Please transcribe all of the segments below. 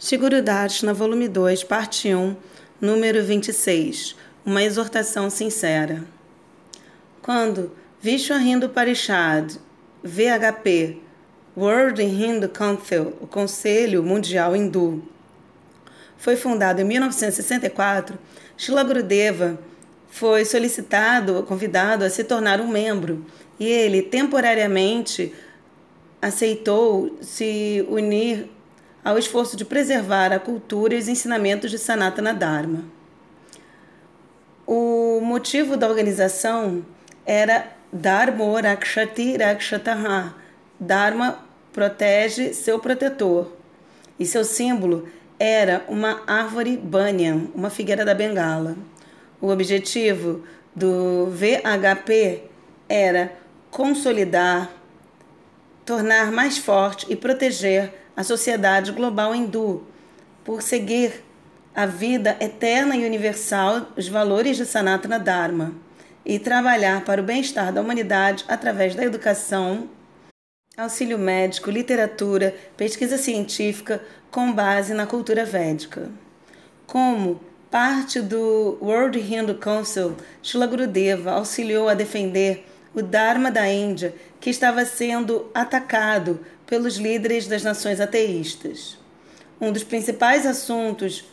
Shiguru Darshana, volume 2, parte 1, número 26. Uma exortação sincera. Quando Vishwa Hindu Parishad, VHP, World Hindu Council, o Conselho Mundial Hindu, foi fundado em 1964, Shila Gurudeva foi solicitado, convidado a se tornar um membro, e ele temporariamente aceitou se unir ao esforço de preservar a cultura e os ensinamentos de Sanatana Dharma. O motivo da organização era Dharma Rakshati Rakshataha. Dharma protege seu protetor. E seu símbolo era uma árvore banyan, uma figueira da Bengala. O objetivo do VHP era consolidar, tornar mais forte e proteger a sociedade global hindu por seguir a vida eterna e universal, os valores de Sanatana Dharma e trabalhar para o bem-estar da humanidade através da educação, auxílio médico, literatura, pesquisa científica com base na cultura védica. Como parte do World Hindu Council, Shila Gurudeva auxiliou a defender o Dharma da Índia, que estava sendo atacado pelos líderes das nações ateístas. Um dos principais assuntos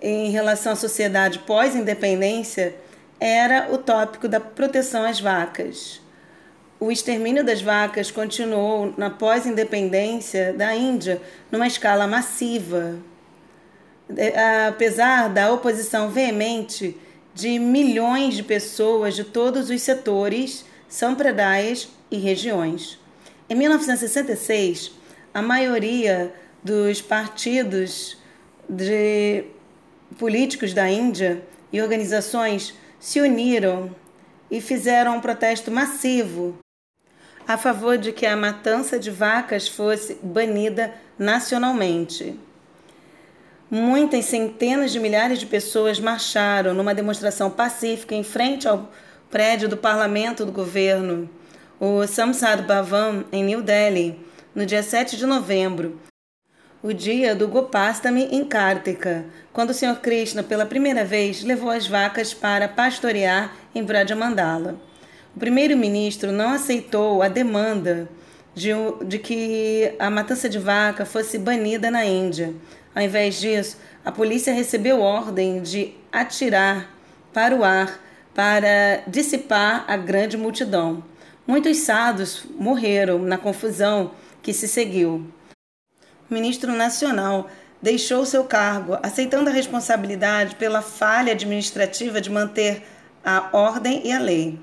em relação à sociedade pós-independência era o tópico da proteção às vacas. O extermínio das vacas continuou na pós-independência da Índia numa escala massiva. Apesar da oposição veemente de milhões de pessoas de todos os setores, sampradayas e regiões. Em 1966, a maioria dos partidos de políticos da Índia e organizações se uniram e fizeram um protesto massivo a favor de que a matança de vacas fosse banida nacionalmente. Muitas centenas de milhares de pessoas marcharam numa demonstração pacífica em frente ao prédio do parlamento do governo o Samsad Bhavan, em New Delhi, no dia 7 de novembro, o dia do Gopastami em Kartika, quando o Sr. Krishna, pela primeira vez, levou as vacas para pastorear em Brajamandala. O primeiro-ministro não aceitou a demanda de, de que a matança de vaca fosse banida na Índia. Ao invés disso, a polícia recebeu ordem de atirar para o ar para dissipar a grande multidão. Muitos sados morreram na confusão que se seguiu. O ministro nacional deixou seu cargo, aceitando a responsabilidade pela falha administrativa de manter a ordem e a lei.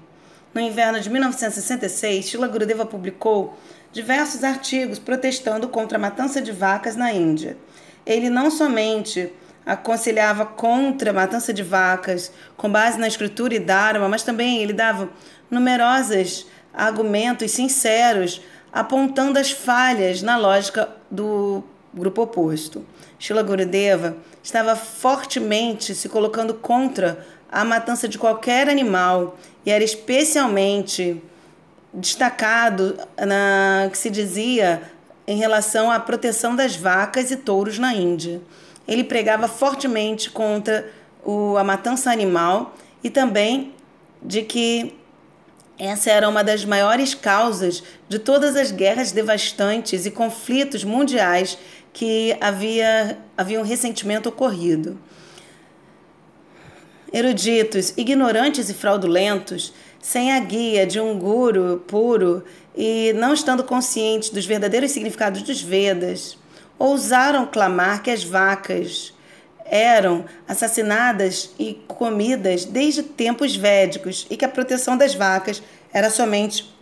No inverno de 1966, Shila Gurudeva publicou diversos artigos protestando contra a matança de vacas na Índia. Ele não somente aconselhava contra a matança de vacas com base na escritura e dharma, mas também ele dava numerosas argumentos sinceros apontando as falhas na lógica do grupo oposto. Shila Gurudeva estava fortemente se colocando contra a matança de qualquer animal e era especialmente destacado na que se dizia em relação à proteção das vacas e touros na Índia. Ele pregava fortemente contra o, a matança animal e também de que essa era uma das maiores causas de todas as guerras devastantes e conflitos mundiais que havia, haviam recentemente ocorrido. Eruditos, ignorantes e fraudulentos, sem a guia de um guru puro e não estando conscientes dos verdadeiros significados dos Vedas, ousaram clamar que as vacas eram assassinadas e comidas desde tempos védicos e que a proteção das vacas era somente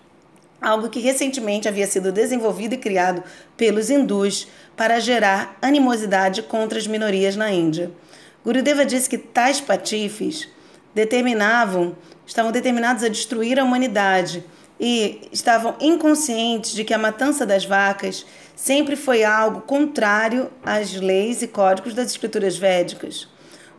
algo que recentemente havia sido desenvolvido e criado pelos hindus para gerar animosidade contra as minorias na Índia. Gurudeva disse que tais patifes determinavam, estavam determinados a destruir a humanidade e estavam inconscientes de que a matança das vacas sempre foi algo contrário às leis e códigos das escrituras védicas.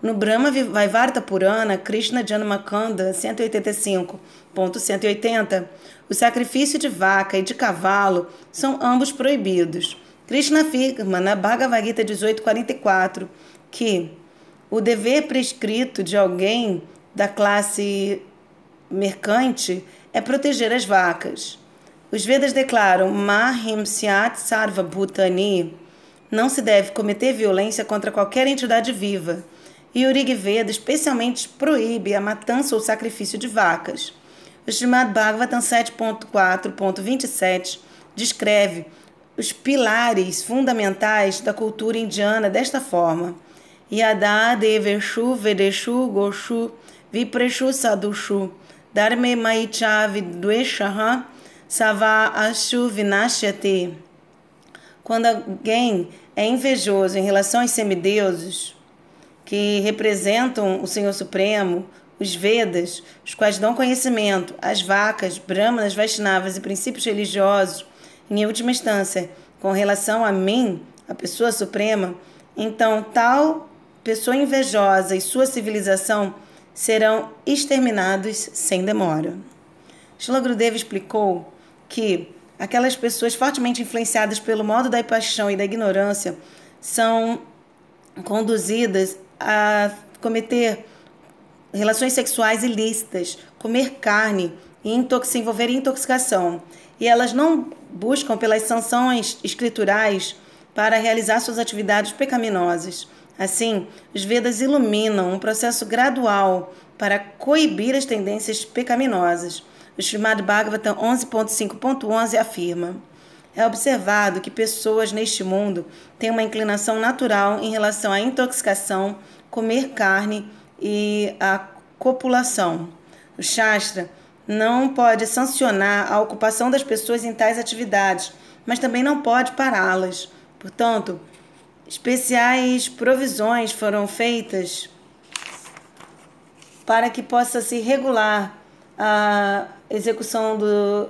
No Brahma Vaivarta Purana, Krishna Janamakanda 185.180, o sacrifício de vaca e de cavalo são ambos proibidos. Krishna afirma na Bhagavad Gita 1844 que o dever prescrito de alguém da classe mercante é proteger as vacas. Os Vedas declaram Mahim Syat Sarva Bhutani não se deve cometer violência contra qualquer entidade viva. E o Rig Veda especialmente proíbe a matança ou sacrifício de vacas. O Srimad Bhagavatam 7.4.27 descreve os pilares fundamentais da cultura indiana desta forma. Yada Deveshu Vedeshu Goshu Vipreshu Sadushu Dharme Maicha Vidveshaha Sava Ashu Vinashyate. Quando alguém é invejoso em relação aos semideuses, que representam o Senhor Supremo, os Vedas, os quais dão conhecimento, as vacas, brahmanas, Vaishnavas e princípios religiosos, em última instância, com relação a mim, a pessoa suprema, então tal pessoa invejosa e sua civilização serão exterminados sem demora. Shila Gurudev explicou que aquelas pessoas fortemente influenciadas pelo modo da paixão e da ignorância são conduzidas a cometer relações sexuais ilícitas, comer carne e se envolver em intoxicação. E elas não buscam pelas sanções escriturais para realizar suas atividades pecaminosas. Assim, os Vedas iluminam um processo gradual para coibir as tendências pecaminosas. O Srimad Bhagavatam 11.5.11 afirma: É observado que pessoas neste mundo têm uma inclinação natural em relação à intoxicação, comer carne e a copulação. O Shastra não pode sancionar a ocupação das pessoas em tais atividades, mas também não pode pará-las. Portanto, especiais provisões foram feitas para que possa se regular a execução do,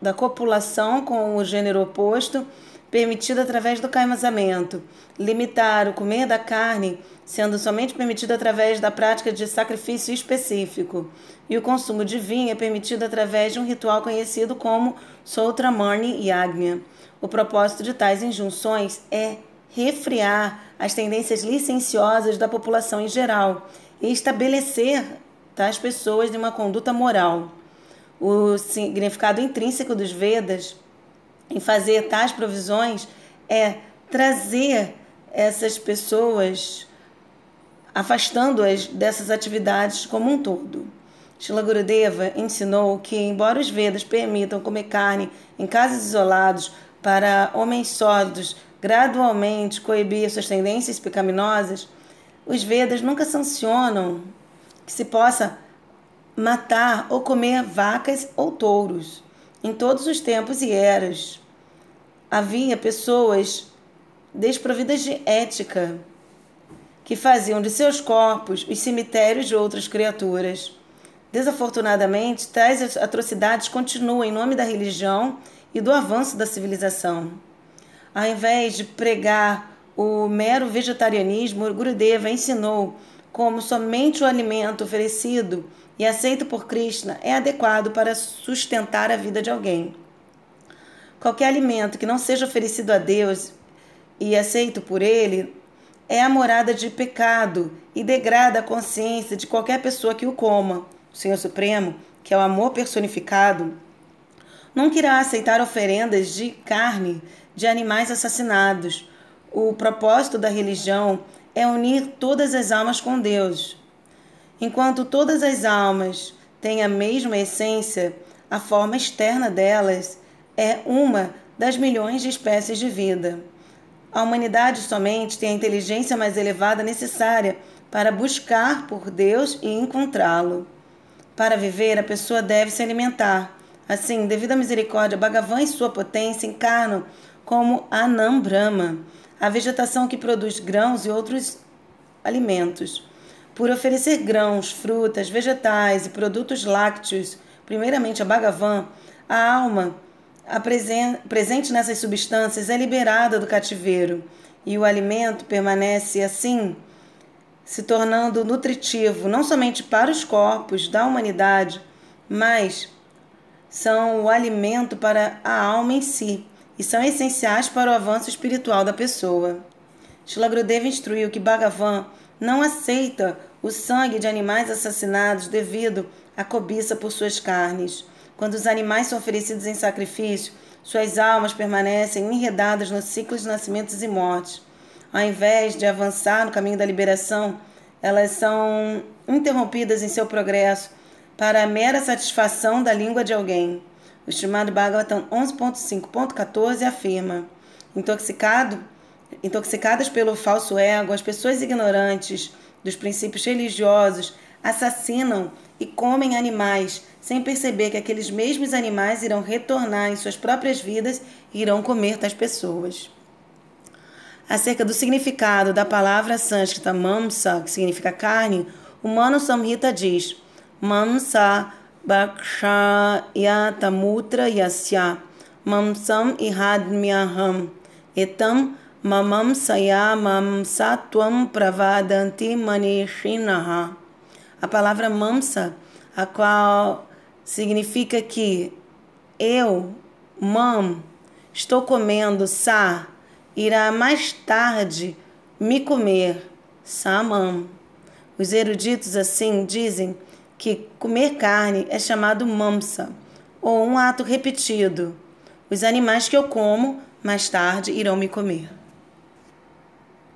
da copulação com o gênero oposto, permitida através do casamento, limitar o comer da carne, sendo somente permitido através da prática de sacrifício específico, e o consumo de vinho é permitido através de um ritual conhecido como Soutramani Yagna. O propósito de tais injunções é refriar as tendências licenciosas da população em geral e estabelecer tais pessoas de uma conduta moral. O significado intrínseco dos Vedas em fazer tais provisões é trazer essas pessoas, afastando-as dessas atividades como um todo. Shila Gurudeva ensinou que, embora os Vedas permitam comer carne em casos isolados para homens sólidos gradualmente coibir suas tendências pecaminosas, os Vedas nunca sancionam que se possa matar ou comer vacas ou touros. Em todos os tempos e eras, havia pessoas desprovidas de ética que faziam de seus corpos os cemitérios de outras criaturas. Desafortunadamente, tais atrocidades continuam em nome da religião e do avanço da civilização. Ao invés de pregar o mero vegetarianismo, Gurudeva ensinou como somente o alimento oferecido e aceito por Krishna é adequado para sustentar a vida de alguém. Qualquer alimento que não seja oferecido a Deus e aceito por Ele é a morada de pecado e degrada a consciência de qualquer pessoa que o coma. O Senhor Supremo, que é o amor personificado, não irá aceitar oferendas de carne de animais assassinados. O propósito da religião é unir todas as almas com Deus. Enquanto todas as almas têm a mesma essência, a forma externa delas é uma das milhões de espécies de vida. A humanidade somente tem a inteligência mais elevada necessária para buscar por Deus e encontrá-lo. Para viver, a pessoa deve se alimentar. Assim, devido à misericórdia, Bhagavan e sua potência encarnam como Anam Brahma a vegetação que produz grãos e outros alimentos. Por oferecer grãos, frutas, vegetais e produtos lácteos, primeiramente a Bhagavan, a alma presente nessas substâncias é liberada do cativeiro e o alimento permanece assim, se tornando nutritivo não somente para os corpos da humanidade, mas são o alimento para a alma em si e são essenciais para o avanço espiritual da pessoa. Shila Gurudeva instruiu que Bhagavan não aceita o sangue de animais assassinados devido à cobiça por suas carnes. Quando os animais são oferecidos em sacrifício, suas almas permanecem enredadas no ciclo de nascimentos e mortes. Ao invés de avançar no caminho da liberação, elas são interrompidas em seu progresso para a mera satisfação da língua de alguém. O chamado Bhagavatam 11.5.14 afirma: Intoxicado, intoxicadas pelo falso ego, as pessoas ignorantes dos princípios religiosos assassinam e comem animais sem perceber que aqueles mesmos animais irão retornar em suas próprias vidas e irão comer tais pessoas. Acerca do significado da palavra sânscrita mamsa, que significa carne, o Mano Samhita diz: Mamsa bhakshayamutra yasya mamsam ihadmyaham etam mamamsaya mamsatvam pravadanti manishinaha. A palavra mamsa, a qual significa que eu, mam, estou comendo sa, irá mais tarde me comer, samam. Os eruditos assim dizem que comer carne é chamado mamsa, ou um ato repetido. Os animais que eu como mais tarde irão me comer.